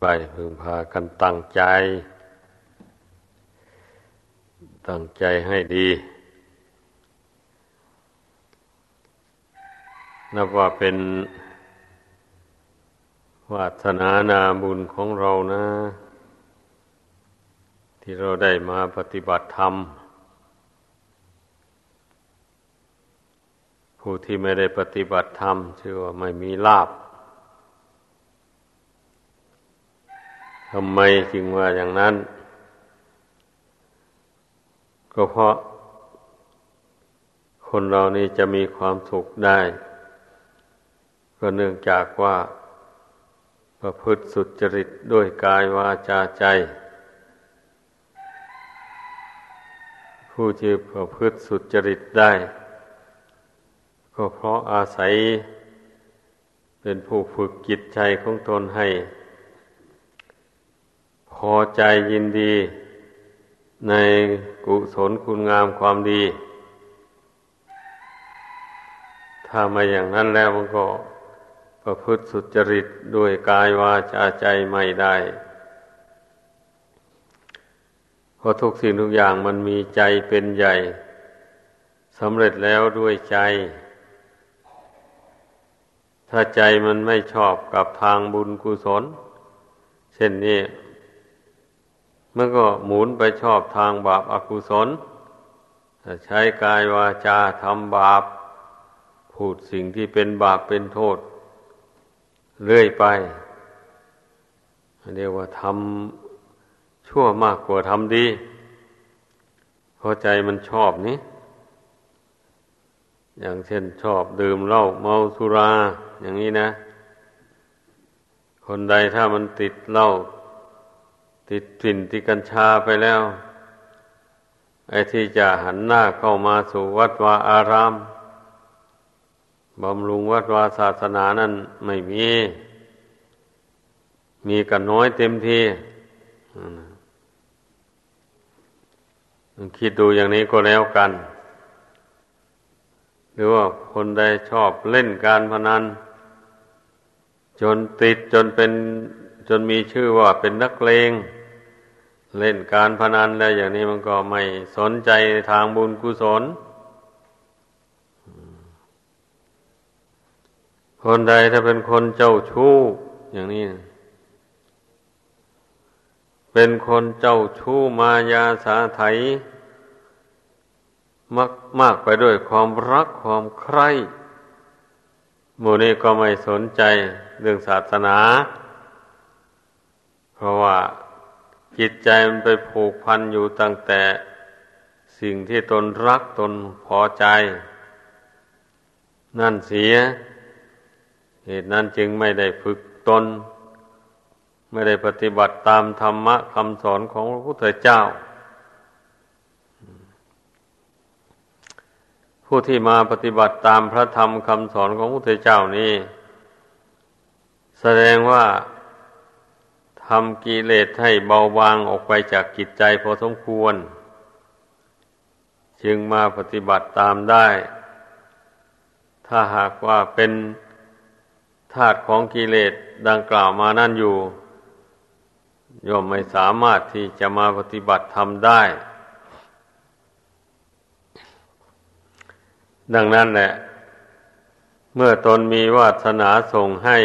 ไปพึงพากันตั้งใจ ตั้งใจให้ดี นับว่าเป็นวาสนานาบุญของเรานะ ที่เราได้มาปฏิบัติธรรม ผู้ที่ไม่ได้ปฏิบัติธรรมชื่อว่าไม่มีลาบ ทำไมจึงว่าอย่างนั้น ก็เพราะ คนเรานี่จะมีความสุขได้ ก็เนื่องจากว่า ประพฤติสุจริตด้วยกายวาจาใจ ผู้ที่ประพฤติสุจริตได้ ก็เพราะอาศัยเป็นผู้ฝึกจิตใจของตนให้ พอใจยินดี ในกุศลคุณงามความดี ถ้ามาอย่างนั้นแล้วมันก็ประพฤติสุจริตด้วยกายวาจาใจไม่ได้เพราะทุกสิ่งทุกอย่างมันมีใจเป็นใหญ่สำเร็จแล้วด้วยใจ ถ้าใจมันไม่ชอบกับทางบุญกุศล เช่นนี้ มันก็หมุนไปชอบทางบาปอากุศลใช้กายวาจาทำบาป พูดสิ่งที่เป็นบาปเป็นโทษ เรื่อยไปเรียกว่าทำชั่วมากกว่าทำดีเพอใจมันชอบนี้ อย่างเช่นชอบดื่มเหล้าเมาสุรา อย่างนี้นะ คนใดถ้ามันติดเหล้า ติดกลิ่นติดกัญชาไปแล้ว ไอ้ที่จะหันหน้าเข้ามาสู่วัดวาอารามบำรุงวัดวาศาสนานั้นไม่มี มีกันน้อยเต็มทีคิดดูอย่างนี้ก็แล้วกัน หรือว่าคนใดชอบเล่นการพนัน จนติดจนเป็นจนมีชื่อว่าเป็นนักเลง เล่นการพนันแล้วอย่างนี้มันก็ไม่สนใจทางบุญกุศล คนใดถ้าเป็นคนเจ้าชู้อย่างนี้ เป็นคนเจ้าชู้มายาสาไถมากมากไปด้วยความรักความใคร่หมู่นี้ก็ไม่สนใจเรื่องศาสนา เพราะว่า จิตใจมันไปผูกพันอยู่ตั้งแต่สิ่งที่ตนรักตนพอใจ นั่นเสีย เหตุนั้นจึงไม่ได้ฝึกตน ไม่ได้ปฏิบัติตามธรรมะคำสอนของพระพุทธเจ้า ผู้ที่มาปฏิบัติตามพระธรรมคำสอนของพระพุทธเจ้านี้ แสดงว่า ทำกิเลสให้เบาบางออกไปจากกิจใจพอสมควร จึงมาปฏิบัติตามได้ ถ้าหากว่าเป็นธาตุของกิเลสดังกล่าวมานั่นอยู่ย่อมไม่สามารถที่จะมาปฏิบัติทำได้ ดังนั้นแหละ เมื่อตนมีวาสนาส่งให้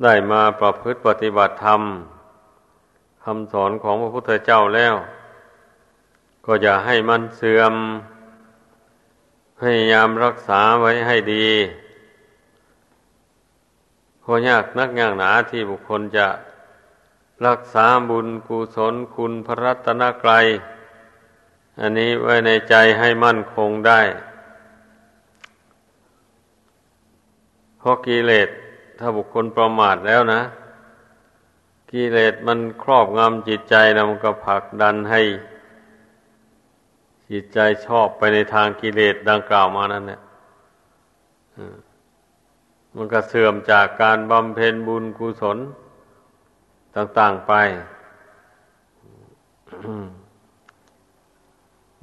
ได้มาประพฤติปฏิบัติธรรมคำสอนของพระพุทธเจ้าแล้ว ก็อย่าให้มันเสื่อม พยายามรักษาไว้ให้ดีเพราะยากนักยากหนาที่บุคคลจะรักษาบุญกุศลคุณพระรัตนกรัยอันนี้ไว้ในใจให้มั่นคงได้ เพราะกิเลส ถ้าบุคคลประมาทแล้วนะ กิเลสมันครอบงำจิตใจนะมันก็ผลักดันให้ จิตใจชอบไปในทางกิเลสดังกล่าวมานั้นเนี่ยมันก็เสื่อมจากการบำเพ็ญบุญกุศล ต่าง ๆ ไป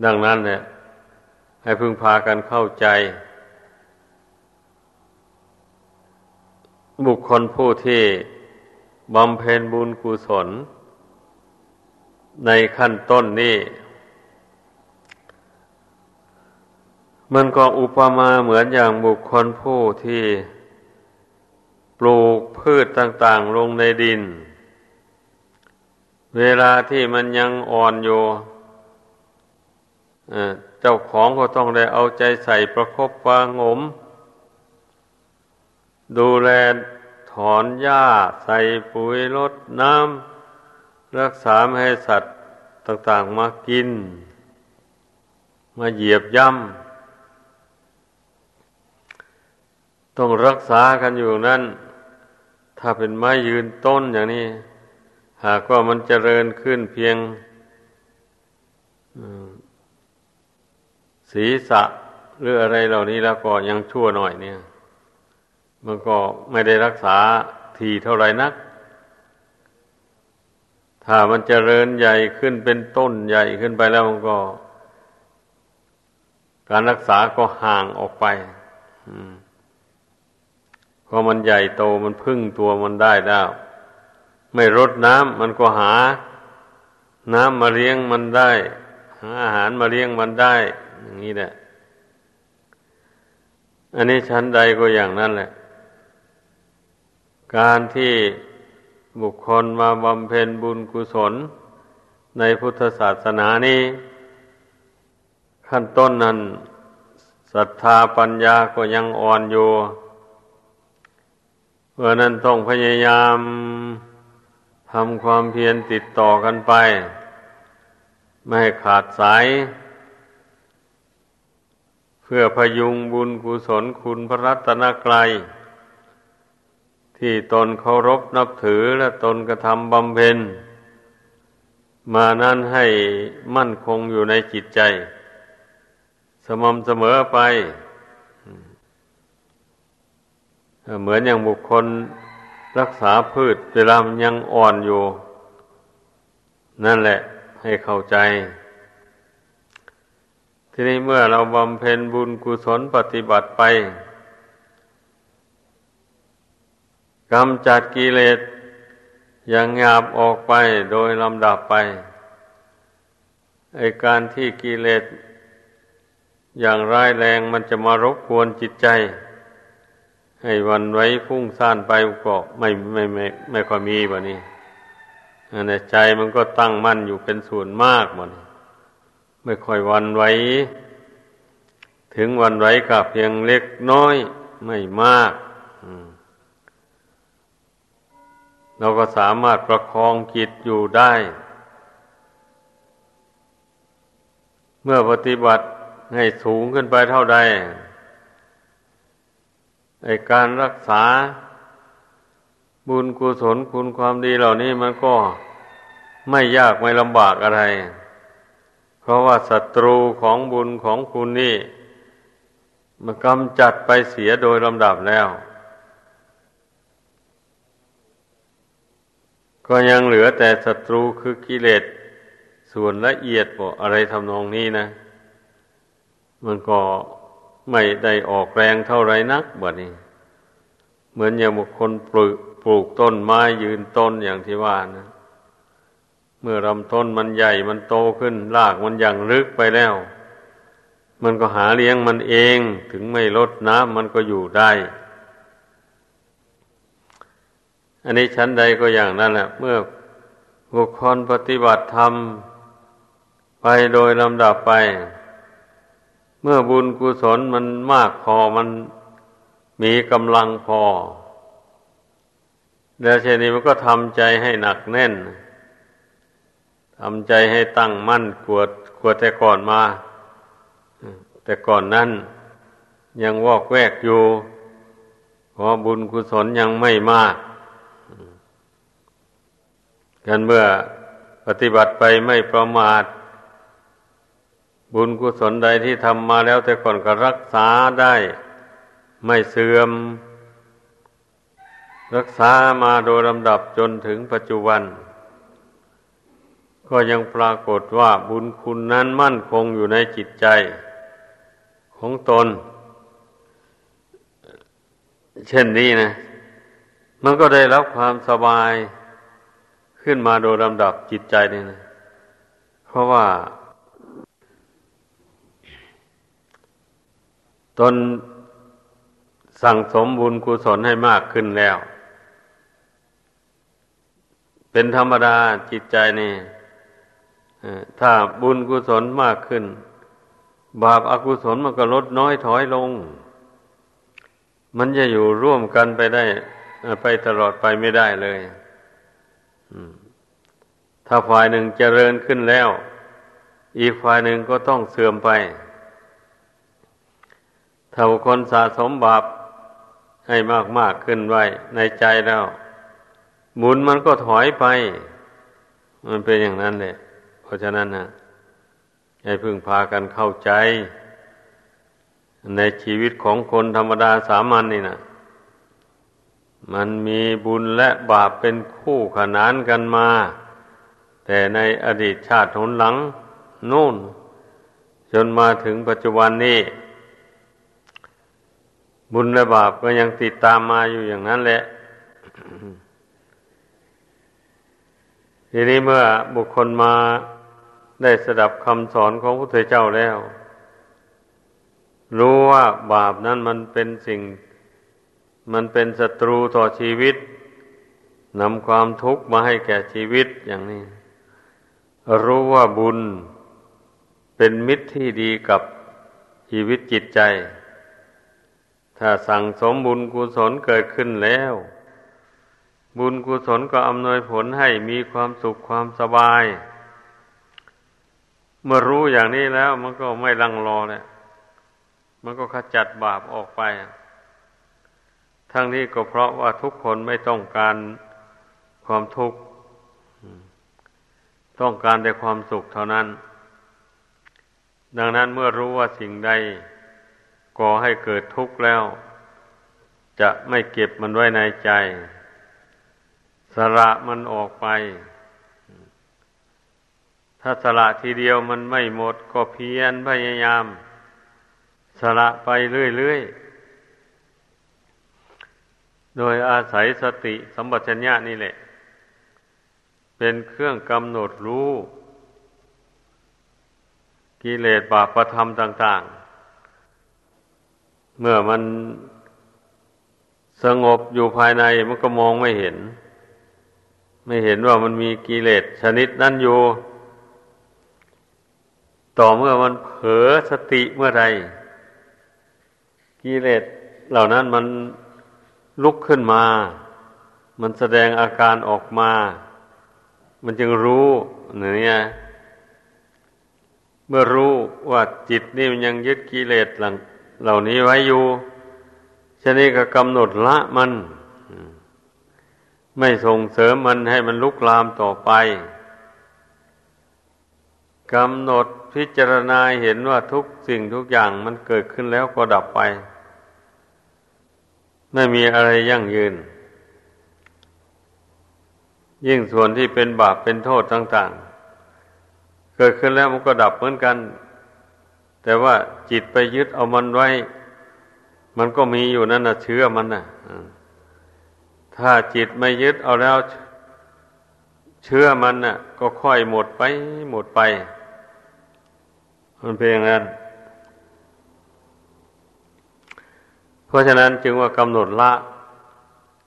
ดังนั้นเนี่ยให้พึงพากันเข้าใจ บุคคลผู้ที่บำเพ็ญบุญกุศล ในขั้นต้นนี้ มันก็อุปมาเหมือนอย่างบุคคลผู้ที่ปลูกพืชต่างๆลงในดิน เวลาที่มันยังอ่อนอยู่เจ้าของก็ต้องได้เอาใจใส่ประคบวางงม ดูแลถอนหญ้าใส่ปุ๋ยลดน้ำรักษาไม่ให้สัตว์ต่างๆมากิน มาเหยียบย่ำต้องรักษากันอยู่นั่น ถ้าเป็นไม้ยืนต้นอย่างนี้ หากว่ามันเจริญขึ้นเพียงศีรษะหรืออะไรเหล่านี้แล้วก็ยังชั่วหน่อยเนี่ย มันก็ไม่ได้รักษาทีเท่าไรนัก ถ้ามันจเจริญใหญ่ขึ้นเป็นต้นใหญ่ขึ้นไปแล้วมันก็ การรักษาก็ห่างออกไปพอมันใหญ่โตมันพึ่งตัวมันได้แล้วไม่รดน้ำมันก็หา น้ำมาเลี้ยงมันได้ หาอาหารมาเลี้ยงมันได้ อย่างนี้แหละ อันนี้ชั้นใดก็อย่างนั้นแหละ การที่บุคคลมาบำเพ็ญบุญกุศล ในพุทธศาสนานี้ขั้นต้นนั้นศรัทธาปัญญาก็ยังอ่อนอยู่เพราะนั้นต้องพยายามทำความเพียรติดต่อกันไป ไม่ให้ขาดสาย เพื่อพยุงบุญกุศลคุณพระรัตนกรัย ที่ตนเคารพนับถือและตนกระทำบำเพ็ญ มานั้นให้มั่นคงอยู่ในจิตใจ สม่ำเสมอไป เหมือนอย่างบุคคลรักษาพืชเวลามันยังอ่อนอยู่ นั่นแหละ ให้เข้าใจ ทีนี้เมื่อเราบำเพ็ญบุญกุศลปฏิบัติไป กำจัดกิเลสอย่างหยาบออกไปโดยลำดับไปไอการที่กิเลสอย่างร้ายแรงมันจะมารบกวนจิตใจ ให้วันไว้พุ่งซ่านไปก็ไม่ไม่ไม่ไม่ค่อยมีแบบนี้ในใจมันก็ตั้งมั่นอยู่เป็นส่วนมากหมดไม่ค่อยวันไหวถึงวันไหวก็เพียงเล็กน้อยไม่มาก เราก็สามารถประคองจิตอยู่ได้ เมื่อปฏิบัติให้สูงขึ้นไปเท่าใดในการรักษาบุญกุศลคุณความดีเหล่านี้มันก็ไม่ยากไม่ลำบากอะไร เพราะว่าศัตรูของบุญของคุณนี่ มันกำจัดไปเสียโดยลำดับแล้ว ก็ยังเหลือแต่ศัตรูคือกิเลสส่วนละเอียดบ่อะไรทำนองนี้นะ มันก็ไม่ได้ออกแรงเท่าไรนักบ่นี้ เหมือนอย่างบุคคลปลูกปลูกต้นไม้ยืนต้นอย่างที่ว่านะ เมื่อลำต้นมันใหญ่มันโตขึ้นรากมันอย่างลึกไปแล้ว มันก็หาเลี้ยงมันเองถึงไม่ลดน้ำมันก็อยู่ได้ อันนี้ชั้นใดก็อย่างนั้นแหละเมื่อบุคคลปฏิบัติธรรม ไปโดยลำดับไป เมื่อบุญกุศลมันมากพอมันมีกำลังพอ แล้วเช่นนี้มันก็ทำใจให้หนักแน่นทำใจให้ตั้งมั่นกวดกวดแต่ก่อนมา แต่ก่อนนั้น ยังวอกแวกอยู่เพราะบุญกุศลยังไม่มาก กันเมื่อปฏิบัติไปไม่ประมาท บุญกุศลใดที่ทำมาแล้วแต่ก่อนก็รักษาได้ ไม่เสื่อม รักษามาโดยลำดับจนถึงปัจจุบัน ก็ยังปรากฏว่าบุญคุณนั้นมั่นคงอยู่ในจิตใจ ของตน เช่นนี้นะ มันก็ได้รับความสบาย ขึ้นมาโดยลำดับจิตใจนี่นะ เพราะว่า ตนสั่งสมบุญกุศลให้มากขึ้นแล้ว เป็นธรรมดาจิตใจนี่ถ้าบุญกุศลมากขึ้น บาปอากุศลมันก็ลดน้อยถอยลง มันจะอยู่ร่วมกันไปได้ ไปตลอดไปไม่ได้เลย ถ้าฝ่ายหนึ่งเจริญขึ้นแล้ว อีกฝ่ายหนึ่งก็ต้องเสื่อมไปถ้าคนสะสมบาปให้มากมากขึ้นไว้ในใจแล้วบุญมันก็ถอยไป มันเป็นอย่างนั้นเลยเพราะฉะนั้นนะให้พึ่งพากันเข้าใจ ในชีวิตของคนธรรมดาสามัญนนี่นะมันมีบุญและบาปเป็นคู่ขนานกันมา แต่ในอดีตชาติหนหลังนู่น จนมาถึงปัจจุบันนี้ บุญและบาปก็ยังติดตามมาอยู่อย่างนั้นแหละ ทีนี้เมื่อบุคคลมาได้สดับคำสอนของพระพุทธเจ้าแล้ว รู้ว่าบาปนั้นมันเป็นสิ่ง มันเป็นศัตรูต่อชีวิตนำความทุกข์มาให้แก่ชีวิตอย่างนี้ รู้ว่าบุญเป็นมิตรที่ดีกับชีวิตจิตใจ ถ้าสั่งสมบุญกุศลเกิดขึ้นแล้ว บุญกุศลก็อำนวยผลให้มีความสุขความสบาย เมื่อรู้อย่างนี้แล้วมันก็ไม่ลังรอเลยมันก็ขจัดบาปออกไป ทั้งนี้ก็เพราะว่าทุกคนไม่ต้องการความทุกข์ ต้องการแต่ความสุขเท่านั้น ดังนั้นเมื่อรู้ว่าสิ่งใดก่อให้เกิดทุกข์แล้ว จะไม่เก็บมันไว้ในใจ สละมันออกไป ถ้าสละทีเดียวมันไม่หมดก็เพียรพยายาม สละไปเรื่อยๆ โดยอาศัยสติสัมปชัญญะนี่แหละ เป็นเครื่องกำหนดรู้ กิเลสบาปประธรรมต่าง ๆ เมื่อมันสงบอยู่ภายในมันก็มองไม่เห็น ไม่เห็นว่ามันมีกิเลสชนิดนั้นอยู่ ต่อเมื่อมันเผลอสติเมื่อใดกิเลสเหล่านั้นมันลุกขึ้นมา มันแสดงอาการออกมา มันจึงรู้เนี่ยเมื่อรู้ว่าจิตนี่มันยังยึดกิเลสหลังเหล่านี้ไว้อยู่ฉะนี้ก็กำหนดละมัน ไม่ส่งเสริมมันให้มันลุกลามต่อไปกำหนดพิจารณาเห็นว่าทุกสิ่งทุกอย่างมันเกิดขึ้นแล้วก็ดับไป ไม่มีอะไรยั่งยืน ยิ่งส่วนที่เป็นบาปเป็นโทษต่างๆ เกิดขึ้นแล้วมันก็ดับเหมือนกัน แต่ว่าจิตไปยึดเอามันไว้ มันก็มีอยู่นั่นนะเชื้อมันนะถ้าจิตไม่ยึดเอาแล้ว เชื่อมันน่ะ ก็ค่อยหมดไปหมดไปมันเป็นอย่างนั้น เพราะฉะนั้นจึงว่ากำหนดละ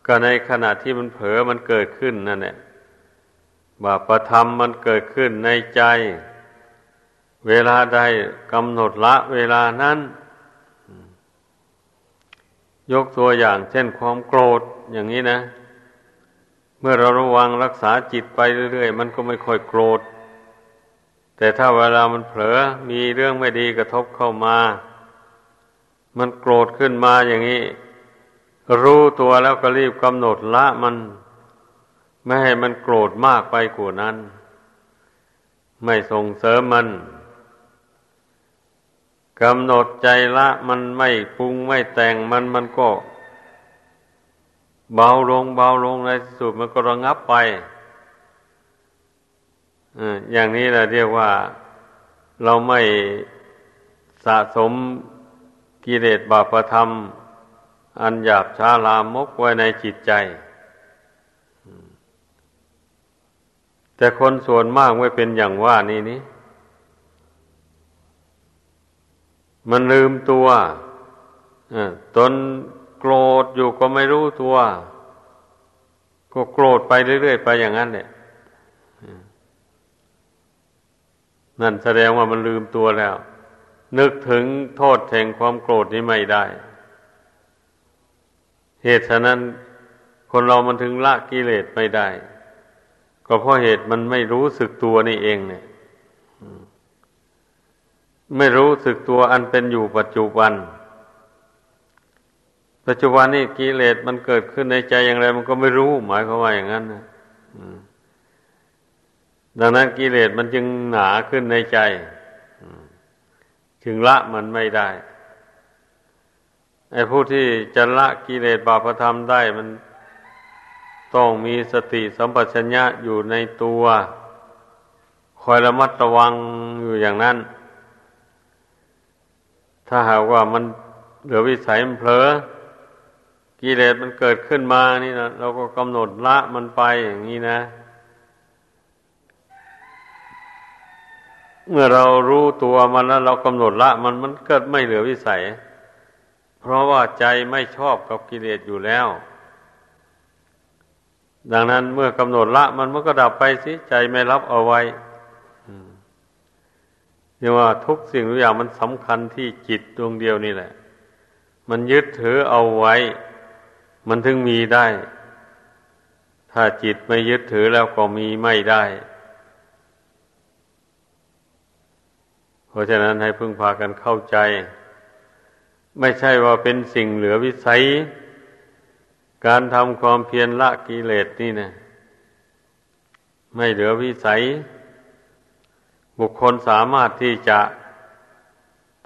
ก็ในขณะที่มันเผลอมันเกิดขึ้นนั่นแหละบาปธรรมมันเกิดขึ้นในใจ เวลาใดกำหนดละเวลานั้น ยกตัวอย่างเช่นความโกรธอย่างนี้นะ เมื่อเราระวังรักษาจิตไปเรื่อยๆ มันก็ไม่ค่อยโกรธ แต่ถ้าเวลามันเผลอมีเรื่องไม่ดีกระทบเข้ามา มันโกรธขึ้นมาอย่างนี้ รู้ตัวแล้วก็รีบกำหนดละมัน ไม่ให้มันโกรธมากไปกว่านั้น ไม่ส่งเสริมมันกำหนดใจละมันไม่ปรุงไม่แต่งมันมันก็ เบาลงเบาลงในที่สุดมันก็ระงับไปอย่างนี้แหละเรียกว่าเราไม่สะสมกิเลสบาปธรรม อันหยาบช้าลามกไว้ในจิตใจ แต่คนส่วนมากไม่เป็นอย่างว่านี่นี่มันลืมตัวตนโกรธอยู่ก็ไม่รู้ตัว ก็โกรธไปเรื่อยๆไปอย่างนั้นเนี่ยนั่นแสดงว่ามันลืมตัวแล้ว นึกถึงโทษแห่งความโกรธนี้ไม่ได้ เหตุฉะนั้นคนเรามันถึงละกิเลสไม่ได้ ก็เพราะเหตุมันไม่รู้สึกตัวนี่เองเนี่ยไม่รู้สึกตัวอันเป็นอยู่ปัจจุบัน ปัจจุบันนี่กิเลสมันเกิดขึ้นในใจอย่างไร มันก็ไม่รู้ หมายความว่าอย่างนั้นนะดังนั้นกิเลสมันจึงหนาขึ้นในใจจึงละมันไม่ได้ ไอ้ผู้ที่จะละกิเลสบาปธรรมได้มันต้องมีสติสัมปชัญญะอยู่ในตัว คอยระมัดระวังอยู่อย่างนั้น ถ้าหากว่ามันเหลือวิสัยมันเผลอกิเลสมันเกิดขึ้นมานี่นะเราก็กำหนดละมันไปอย่างนี้นะ เมื่อเรารู้ตัวมันแล้วเรากำหนดละมันมันเกิดไม่เหลือวิสัย เพราะว่าใจไม่ชอบกับกิเลสอยู่แล้ว ดังนั้นเมื่อกำหนดละมันมันก็ดับไปสิใจไม่รับเอาไว้เรียกว่าทุกสิ่งทุกอย่างมันสำคัญที่จิตดวงเดียวนี่แหละ มันยึดถือเอาไว้ มันถึงมีได้ ถ้าจิตไม่ยึดถือแล้วก็มีไม่ได้ เพราะฉะนั้นให้พึ่งพากันเข้าใจ ไม่ใช่ว่าเป็นสิ่งเหลือวิสัย การทำความเพียรละกิเลสนี่นะไม่เหลือวิสัย บุคคลสามารถที่จะ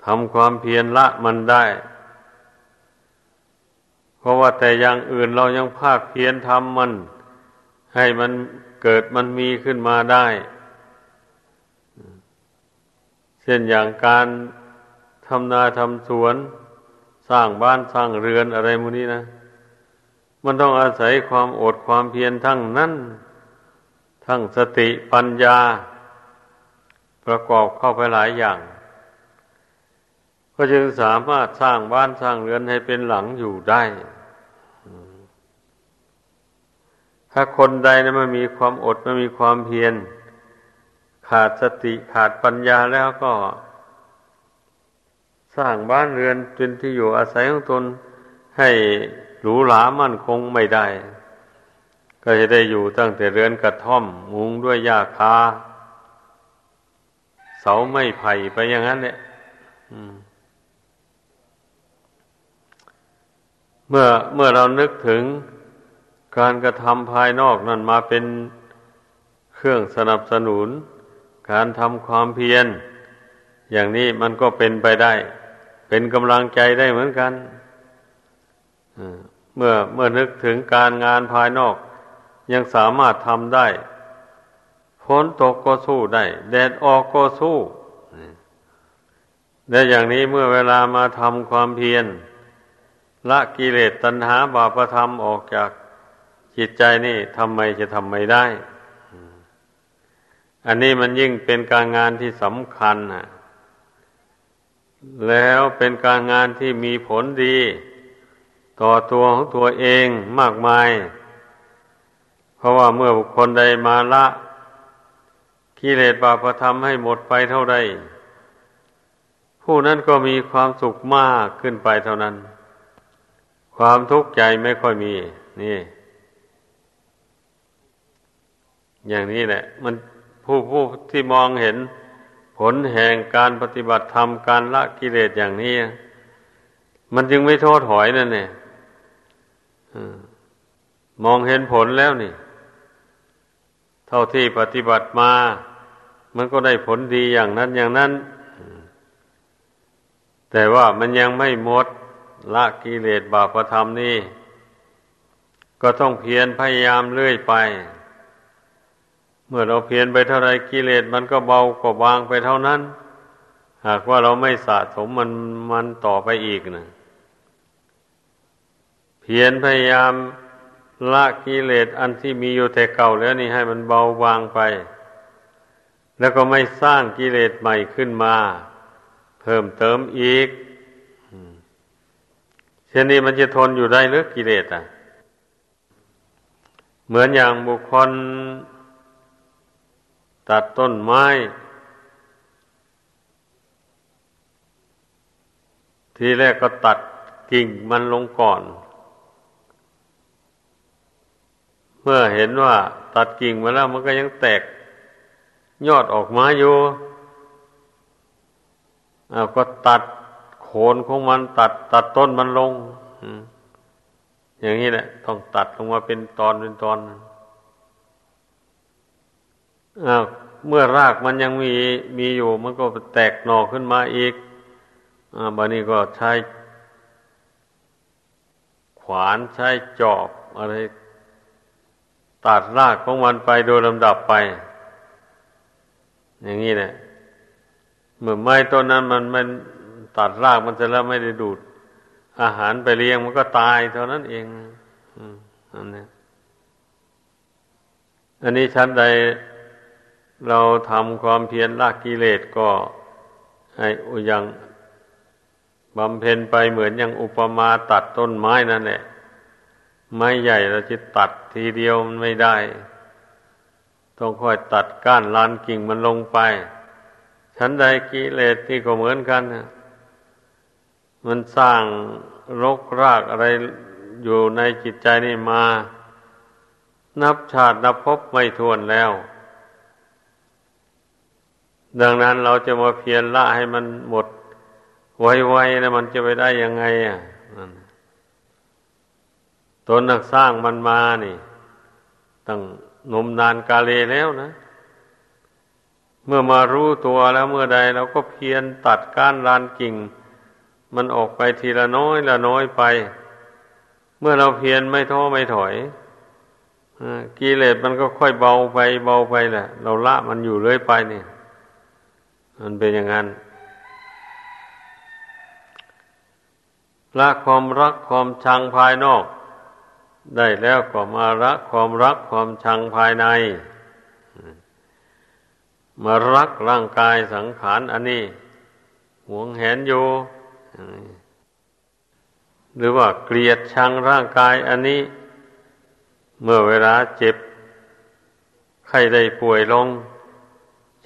ทำความเพียรละมันได้ เพราะว่าแต่อย่างอื่นเรายังภาคเพียรทำมัน ให้มันเกิดมันมีขึ้นมาได้ เช่นอย่างการทำนาทำสวน สร้างบ้านสร้างเรือนอะไรมูนี้นะ มันต้องอาศัยความอดความเพียรทั้งนั้น ทั้งสติปัญญา ประกอบเข้าไปหลายอย่าง ก็จึงสามารถสร้างบ้านสร้างเรือนให้เป็นหลังอยู่ได้ ถ้าคนใดนะมันมีความอดมันมีความเพียร ขาดสติขาดปัญญาแล้วก็ สร้างบ้านเรือนเป็นที่อยู่อาศัยของตนให้หรูหรามั่นคงไม่ได้ ก็จะได้อยู่ตั้งแต่เรือนกระท่อม มุงด้วยหญ้าคาเสาไม่ไผ่ไปอย่างนั้นเนี่ยเมื่อเมื่อเรานึกถึงการกระทำภายนอกนั่นมาเป็นเครื่องสนับสนุน การทำความเพียร อย่างนี้มันก็เป็นไปได้ เป็นกำลังใจได้เหมือนกันเมื่อเมื่อนึกถึงการงานภายนอก ยังสามารถทำได้ฝนตกก็สู้ได้ แดดออกก็สู้และอย่างนี้เมื่อเวลามาทำความเพียรละกิเลสตัณหาบาปธรรมออกจากจิตใจนี่ทำไมจะทำไม่ได้ อันนี้มันยิ่งเป็นการงานที่สำคัญนะ แล้วเป็นการงานที่มีผลดี ต่อตัวของตัวเองมากมาย เพราะว่าเมื่อบุคคลใดมาละกิเลสบาปธรรมให้หมดไปเท่าใด ผู้นั้นก็มีความสุขมากขึ้นไปเท่านั้น ความทุกข์ใจไม่ค่อยมี นี่ อย่างนี้แหละ มันผู้ผู้ที่มองเห็น ผลแห่งการปฏิบัติธรรมการละกิเลสอย่างนี้ มันจึงไม่โทษถอยนั่นเนี่ยมองเห็นผลแล้วนี่ เท่าที่ปฏิบัติมา มันก็ได้ผลดีอย่างนั้นอย่างนั้น แต่ว่ามันยังไม่หมดละกิเลสบาปธรรมนี่ ก็ต้องเพียรพยายามเรื่อยไป เมื่อเราเพียรไปเท่าไรกิเลสมันก็เบากว่าบางไปเท่านั้น หากว่าเราไม่สะสมมันมันต่อไปอีกนะเพียรพยายามละกิเลสอันที่มีอยู่แต่เก่าแล้วนี่ให้มันเบาบางไป แล้วก็ไม่สร้างกิเลสใหม่ขึ้นมา เพิ่มเติมอีกเช่นนี้มันจะทนอยู่ได้หรือกิเลสอะ เหมือนอย่างบุคคล ตัดต้นไม้ ทีแรกก็ตัดกิ่งมันลงก่อน เมื่อเห็นว่าตัดกิ่งมาแล้วมันก็ยังแตก ยอดออกมาอยู่อาก็ตัดโคนของมันตัด ตัดต้นมันลงอย่างนี้แหละ ต้องตัดลงมาเป็นตอนเป็นตอน เมื่อรากมันยังมีมีอยู่ มันก็แตกหน่อขึ้นมาอีกอ่าบันนี้ก็ใช้ ขวานใช้จอบอะไร ตัดรากของมันไปโดยลำดับไป อย่างนี้แหละเมื่อไม้ต้นนั้นมันมันตัดรากมันจะแล้วไม่ได้ดูด อาหารไปเลี้ยงมันก็ตายเท่านั้นเองอันนี้อันนี้ชั้นใด เราทำความเพียรละกิเลสก็ให้อย่างบำเพ็ญไปเหมือนอย่างอุปมาตัดต้นไม้นั่นแหละไม้ใหญ่เราจะตัดทีเดียวมันไม่ได้ ต้องค่อยตัดก้านลานกิ่งมันลงไป ชั้นใดกิเลสที่ก็เหมือนกันมันสร้างรกรากอะไรอยู่ในจิตใจนี่มา นับชาตินับพบไม่ทวนแล้ว ดังนั้นเราจะมาเพียรละให้มันหมดไวๆนะมันจะไปได้ยังไงอะตนนักสร้างมันมานี่ ตั้งนมนานกาเลแล้วนะ เมื่อมารู้ตัวแล้วเมื่อใดเราก็เพียรตัดก้านลานกิ่ง มันออกไปทีละน้อยละน้อยไป เมื่อเราเพียรไม่ท้อไม่ถอยกิเลสมันก็ค่อยเบาไปเบาไปแหละ เราละมันอยู่เรื่อยไปเนี่ย มันเป็นอย่างนั้นละความรักความชังภายนอก ได้แล้วก็มารักความรักความชังภายใน มารักร่างกายสังขารอันนี้หวงแหนอยู่หรือว่าเกลียดชังร่างกายอันนี้ เมื่อเวลาเจ็บ ใครได้ป่วยลง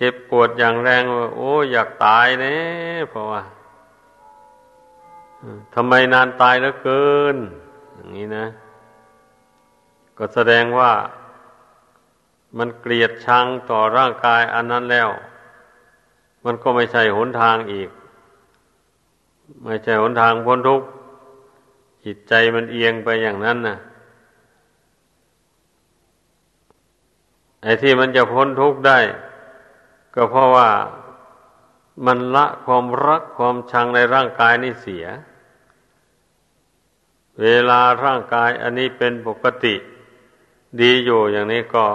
เจ็บปวดอย่างแรงว่าโอ้ อยากตายเน่เพราะว่าทำไมนานตายเหลือเกิน อย่างนี้นะ ก็แสดงว่ามันเกลียดชังต่อร่างกายอันนั้นแล้ว มันก็ไม่ใช่หนทางอีก ไม่ใช่หนทางพ้นทุกข์จิตใจมันเอียงไปอย่างนั้นนะไอ้ที่มันจะพ้นทุกข์ได้ ก็เพราะว่ามันละความรักความชังในร่างกายนี่เสีย เวลาร่างกายอันนี้เป็นปกติ ดีอยู่อย่างนี้ก็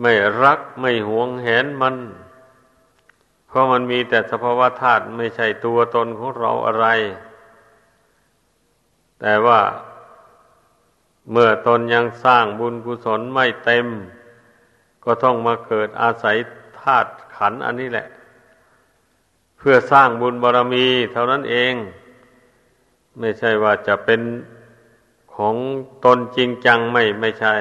ไม่รักไม่หวงแหนมัน เพราะมันมีแต่สภาวะธาตุไม่ใช่ตัวตนของเราอะไร แต่ว่าเมื่อตนยังสร้างบุญกุศลไม่เต็ม ก็ต้องมาเกิดอาศัย ธาตุขันอันนี้แหละ เพื่อสร้างบุญบารรมี เท่านั้นเอง ไม่ใช่ว่าจะเป็นของตนจริงจังไม่ไม่ใช่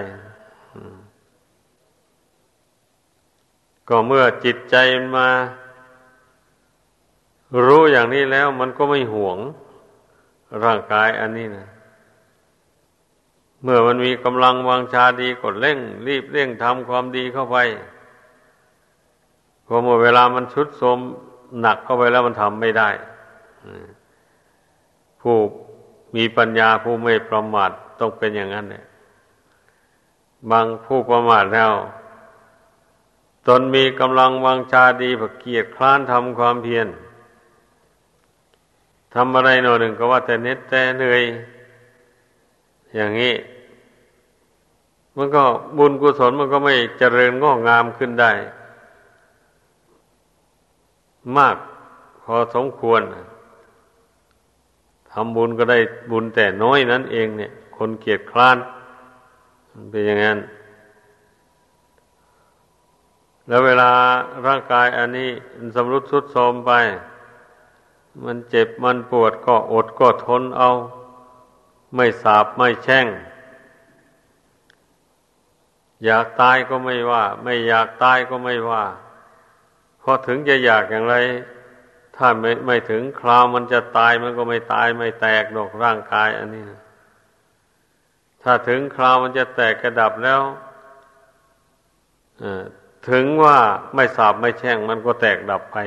ก็เมื่อจิตใจมา รู้อย่างนี้แล้วมันก็ไม่หวงร่างกายอันนี้นะเมื่อมันมีกำลังวังชาดีกดเร่ง รีบเร่งทำความดีเข้าไป พอหมดเวลามันชุดโทมหนักเข้าไปแล้วมันทำไม่ได้ผู้มีปัญญาผู้ไม่ประมาทต้องเป็นอย่างนั้นเนี่ยบางผู้ประมาทแล้ว ตนมีกำลังวังชาดีผักเกียรคลานทำความเพียรทำอะไรหน่อยหนึ่งก็ว่าแต่เน็ดแต่เหนื่อย อย่างนี้ มันก็บุญกุศลมันก็ไม่เจริญงอกงามขึ้นได้ มากพอสมควรทำบุญก็ได้บุญแต่น้อยนั้นเองเนี่ย คนเกียจคร้านเป็นอย่างนั้น แล้วเวลาร่างกายอันนี้สำรุดสุดโทรมไป มันเจ็บมันปวดก็อดก็ทนเอา ไม่สาบไม่แช่ง อยากตายก็ไม่ว่า ไม่อยากตายก็ไม่ว่า พอถึงจะอยากอย่างไร ถ้าไม่ไม่ถึงคราวมันจะตายมันก็ไม่ตายไม่แตกดอกร่างกาย อันนี้นะถ้าถึงคราวมันจะแตกกระดับแล้วถึงว่าไม่สาบไม่แช่งมันก็แตกดับไป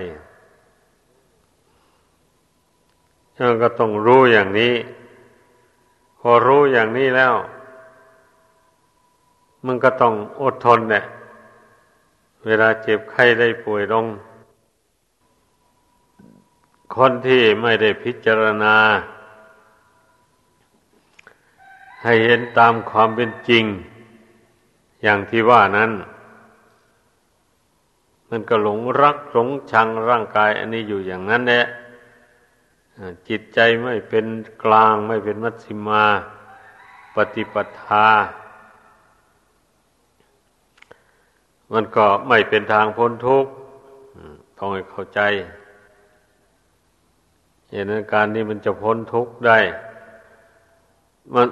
เราก็ต้องรู้อย่างนี้ พอรู้อย่างนี้แล้ว มันก็ต้องอดทนเนี่ย เวลาเจ็บไข้ได้ป่วยลง คนที่ไม่ได้พิจารณา ให้เห็นตามความเป็นจริง อย่างที่ว่านั้น มันก็หลงรักหลงชังร่างกาย อันนี้อยู่อย่างนั้นแหละจิตใจไม่เป็นกลางไม่เป็นมัชฌิมา ปฏิปทา มันก็ไม่เป็นทางพ้นทุกข์ต้องให้เข้าใจเหตุการณ์นี้มันจะพ้นทุกข์ได้ มัน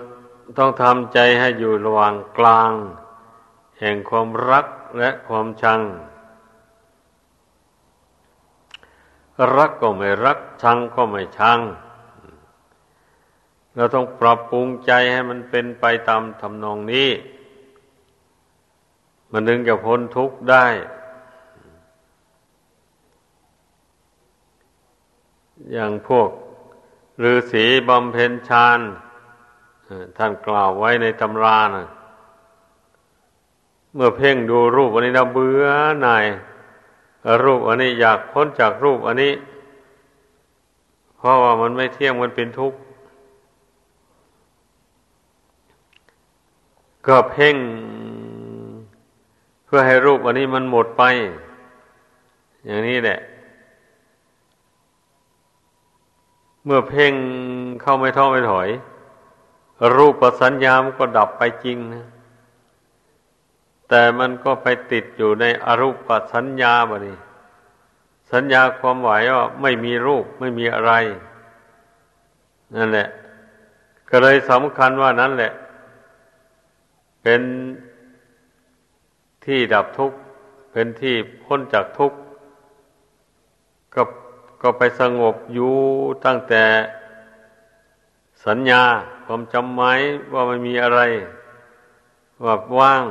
ต้องทำใจให้อยู่ระหว่างกลาง แห่งความรักและความชัง รักก็ไม่รัก ชังก็ไม่ชัง เราต้องปรับปรุงใจให้มันเป็นไปตามทำนองนี้ มันถึงจะพ้นทุกข์ได้ อย่างพวกฤาษีบำเพ็ญฌานท่านกล่าวไว้ในตำรานะเมื่อเพ่งดูรูปอันนี้แล้วเบื่อหน่ายรูปอันนี้อยากพ้นจากรูปอันนี้ เพราะว่ามันไม่เที่ยงมันเป็นทุกข์ ก็เพ่ง พื่อให้รูปอันนี้มันหมดไป อย่างนี้แหละ เมื่อเพ่งเข้าไม่ท้อไม่ถอย รูปปสัญญามันก็ดับไปจริงนะแต่มันก็ไปติดอยู่ในอรูปสัญญาบนี้สัญญาความหมายว่าไม่มีรูปไม่มีอะไร นั่นแหละ ก็เลยสำคัญว่านั้นแหละ เป็น ที่ดับทุกข์เป็นที่พ้นจากทุกข์ก็ก็ไปสงบอยู่ตั้งแต่สัญญาความจำหมายว่าไม่มีอะไร ว่าว่าง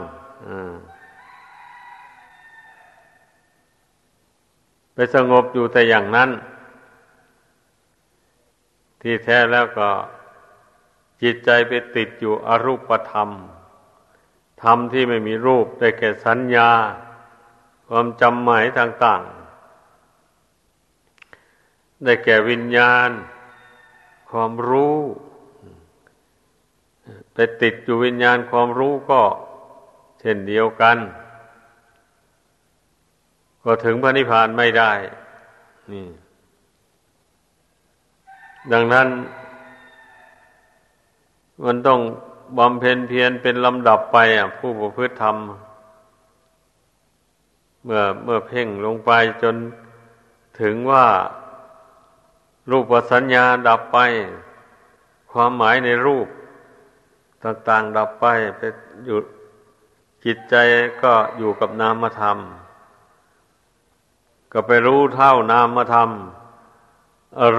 ไปสงบอยู่แต่อย่างนั้น ที่แท้แล้วก็จิตใจไปติดอยู่อรูปธรรม ธรรมที่ไม่มีรูปได้แก่สัญญา ความจำหมายต่างๆ ได้แก่วิญญาณ ความรู้ ไปติดอยู่วิญญาณความรู้ก็เช่นเดียวกัน ก็ถึงพระนิพพานไม่ได้ นี่ ดังนั้น มันต้อง บำเพ็ญเพียรเป็นลำดับไปอะ ผู้ประพฤติธรรม เมื่อเมื่อเพ่งลงไปจนถึงว่า รูปสัญญาดับไป ความหมายในรูป ต่างๆดับไปไปอยู่จิตใจก็อยู่กับนามธรรม ก็ไปรู้เท่านามธรรม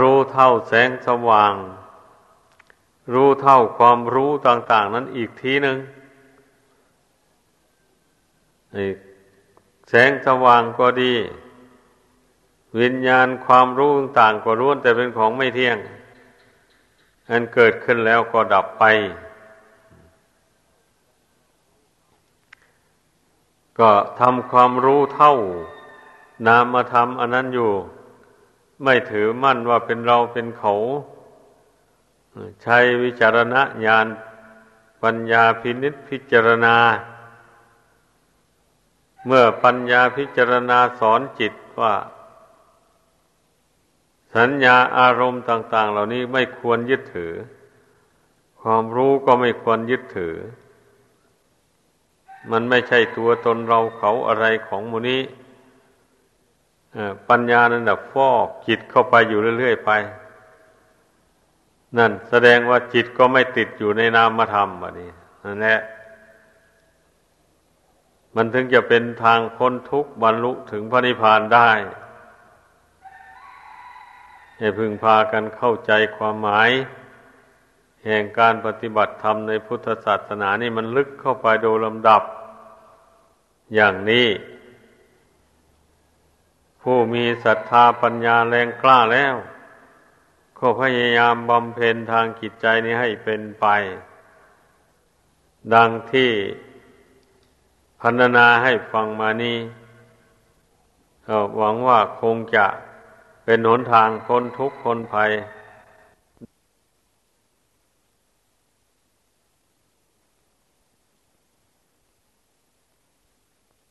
รู้เท่าแสงสว่าง รู้เท่าความรู้ต่าง ๆ นั้นอีกทีหนึ่งแสงสว่างก็ดี วิญญาณความรู้ต่างก็รู้แต่เป็นของไม่เที่ยง อันเกิดขึ้นแล้วก็ดับไป ก็ทำความรู้เท่านามธรรมอันนั้นอยู่ ไม่ถือมั่นว่าเป็นเราเป็นเขา ใช้วิจารณญาณปัญญาพินิษพิจารณา เมื่อปัญญาพิจารณาสอนจิตว่า สัญญาอารมณ์ต่าง ๆ เหล่านี้ไม่ควรยึดถือ ความรู้ก็ไม่ควรยึดถือ มันไม่ใช่ตัวตนเราเขาอะไรของมูนี้ปัญญานั่นแหะฟอกจิตเข้าไปอยู่เรื่อย ๆ ไป นั่นแสดงว่าจิตก็ไม่ติดอยู่ในนามธรรมแบบนี้นั่นแหละมันถึงจะเป็นทางพ้นทุกข์บรรลุถึงพระนิพพานได้ให้พึงพากันเข้าใจความหมาย แห่งการปฏิบัติธรรมในพุทธศาสนานี่มันลึกเข้าไปโดยลำดับ อย่างนี้ ผู้มีศรัทธาปัญญาแรงกล้าแล้ว ก็พยายามบำเพ็ญทางจิตใจนี้ให้เป็นไป ดังที่พันนาให้ฟังมานี้หวังว่าคงจะเป็นหนทางคนทุกคนภัย